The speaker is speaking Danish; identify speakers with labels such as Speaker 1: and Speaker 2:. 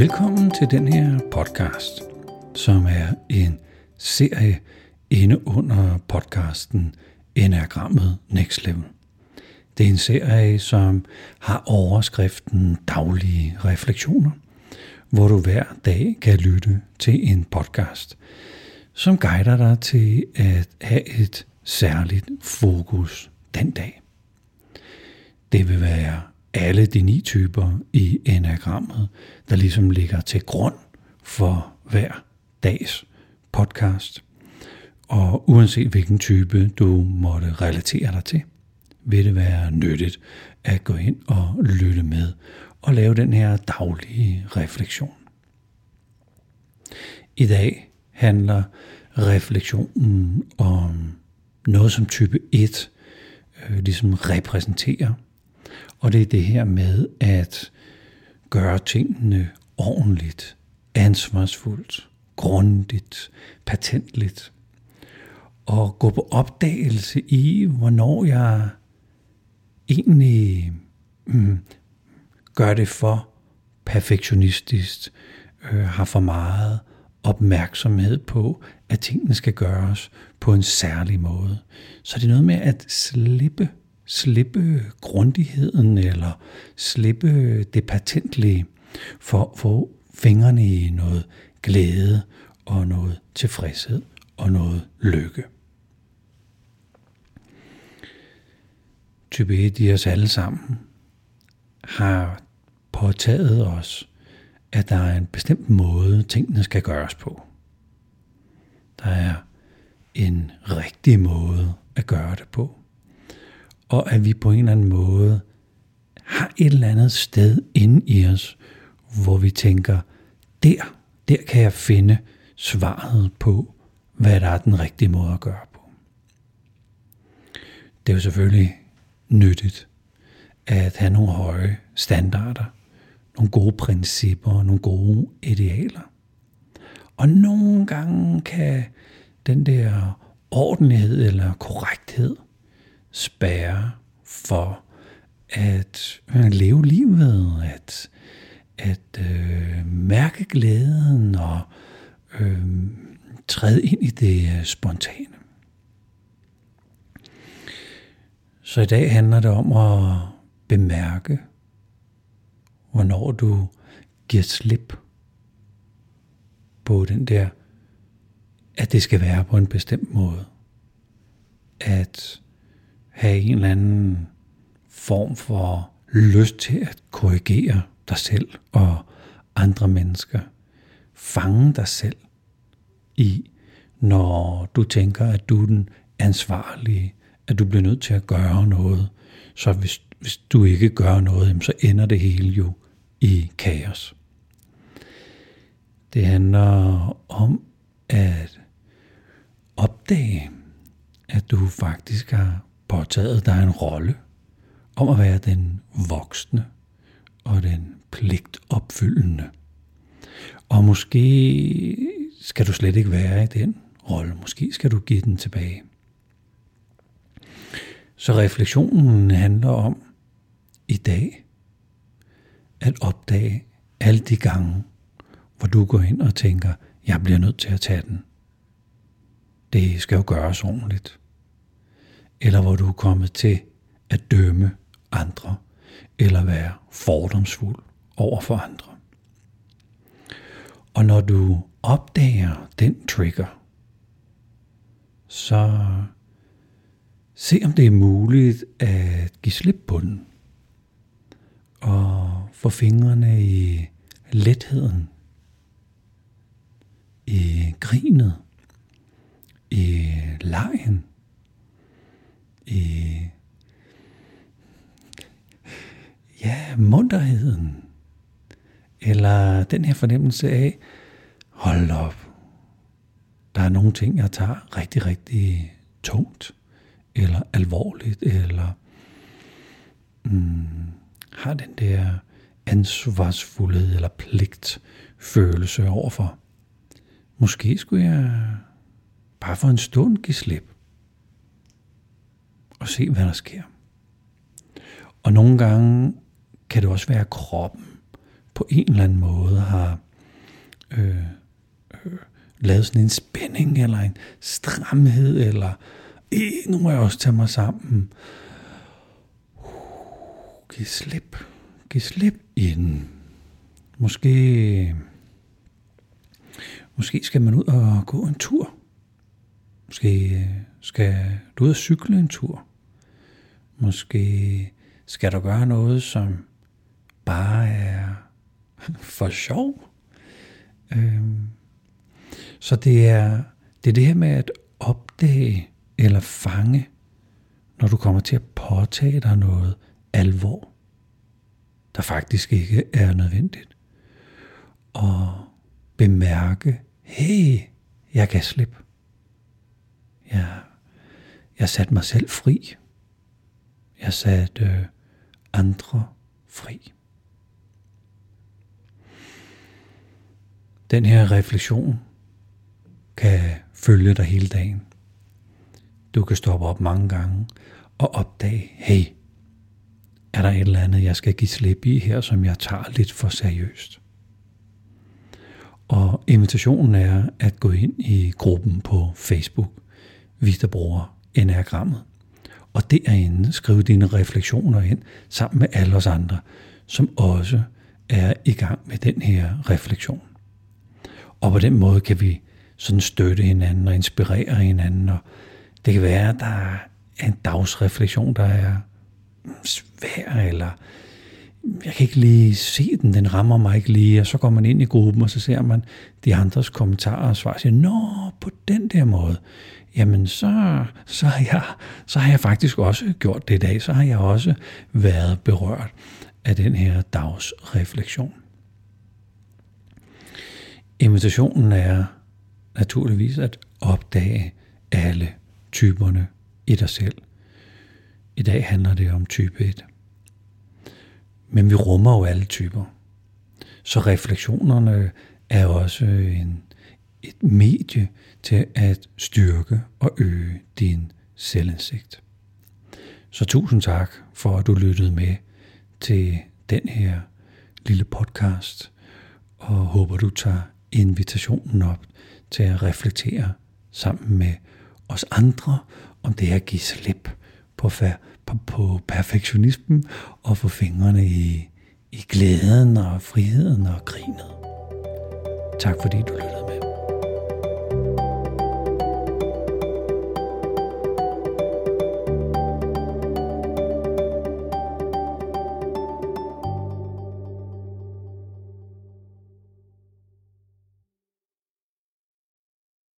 Speaker 1: Velkommen til den her podcast, som er en serie inde under podcasten Enagrammet Next Level. Det er en serie, som har overskriften Daglige Refleksioner, hvor du hver dag kan lytte til en podcast, som guider dig til at have et særligt fokus den dag. Det vil være alle de ni typer i enagrammet, der ligesom ligger til grund for hver dags podcast. Og uanset hvilken type du måtte relatere dig til, vil det være nyttigt at gå ind og lytte med og lave den her daglige refleksion. I dag handler refleksionen om noget, som type 1 øh, ligesom repræsenterer. Og det er det her med at gøre tingene ordentligt, ansvarsfuldt, grundigt, patentligt. Og gå på opdagelse i, hvornår jeg egentlig mm, gør det for perfektionistisk, øh, har for meget opmærksomhed på, at tingene skal gøres på en særlig måde. Så det er noget med at slippe, slippe grundigheden eller slippe det patentlige for at få fingrene i noget glæde og noget tilfredshed og noget lykke. Type e, 1 i os alle sammen har påtaget os, at der er en bestemt måde, tingene skal gøres på. Der er en rigtig måde at gøre det på. Og at vi på en eller anden måde har et eller andet sted inde i os, hvor vi tænker, der, der kan jeg finde svaret på, hvad der er den rigtige måde at gøre på. Det er jo selvfølgelig nyttigt at have nogle høje standarder, nogle gode principper, nogle gode idealer. Og nogle gange kan den der ordentlighed eller korrekthed spærre for at øh, leve livet, at, at øh, mærke glæden og øh, træde ind i det øh, spontane. Så i dag handler det om at bemærke, hvornår du giver slip på den der, at det skal være på en bestemt måde. At have en eller anden form for lyst til at korrigere dig selv og andre mennesker. Fange dig selv i, når du tænker, at du er den ansvarlige, at du bliver nødt til at gøre noget. Så hvis, hvis du ikke gør noget, så ender det hele jo i kaos. Det handler om at opdage, at du faktisk har påtaget dig en rolle om at være den voksne og den pligtopfyldende. Og måske skal du slet ikke være i den rolle. Måske skal du give den tilbage. Så refleksionen handler om i dag at opdage alle de gange, hvor du går ind og tænker, jeg bliver nødt til at tage den. Det skal jo gøres ordentligt. Eller hvor du er kommet til at dømme andre, eller være fordomsfuld over for andre. Og når du opdager den trigger, så se om det er muligt at give slip på den. Og få fingrene i letheden, i grinet, i lejen, i ja, munterheden, eller den her fornemmelse af, hold op, der er nogle ting, jeg tager rigtig, rigtig tungt, eller alvorligt, eller mm, har den der ansvarsfuldhed eller pligtfølelse overfor. Måske skulle jeg bare for en stund give slip og se, hvad der sker. Og nogle gange kan det også være kroppen på en eller anden måde har øh, øh, lavet sådan en spænding, eller en stramhed, eller nu må jeg også tage mig sammen. Uh, giv slip. Giv slip ind. Måske, måske skal man ud og gå en tur. Måske øh, skal du ud og cykle en tur. Måske skal du gøre noget, som bare er for sjov. Øhm, så det er, det er det her med at opdage eller fange, når du kommer til at påtage dig noget alvor, der faktisk ikke er nødvendigt. Og bemærke, hey, jeg kan slippe. Jeg, jeg satte mig selv fri. Jeg satte andre fri. Den her refleksion kan følge dig hele dagen. Du kan stoppe op mange gange og opdage, hey, er der et eller andet, jeg skal give slip i her, som jeg tager lidt for seriøst. Og invitationen er at gå ind i gruppen på Facebook, vi der bruger enagrammet. Og derinde skrive dine refleksioner ind sammen med alle os andre, som også er i gang med den her refleksion. Og på den måde kan vi sådan støtte hinanden og inspirere hinanden. Og det kan være, at der er en dagsreflektion, der er svær, eller jeg kan ikke lige se den, den rammer mig ikke lige, og så går man ind i gruppen, og så ser man de andres kommentarer og svar, og siger, nå, på den der måde, jamen så, så, har jeg, så har jeg faktisk også gjort det i dag, så har jeg også været berørt af den her dagsreflektion. Invitationen er naturligvis at opdage alle typerne i dig selv. I dag handler det om type 1. Men vi rummer jo alle typer. Så refleksionerne er også en, et medie til at styrke og øge din selvindsigt. Så tusind tak for, at du lyttede med til den her lille podcast, og håber du tager invitationen op til at reflektere sammen med os andre om det at give slip på, på, på perfektionismen og få fingrene i, i glæden og friheden og grinet. Tak fordi du lyttede med.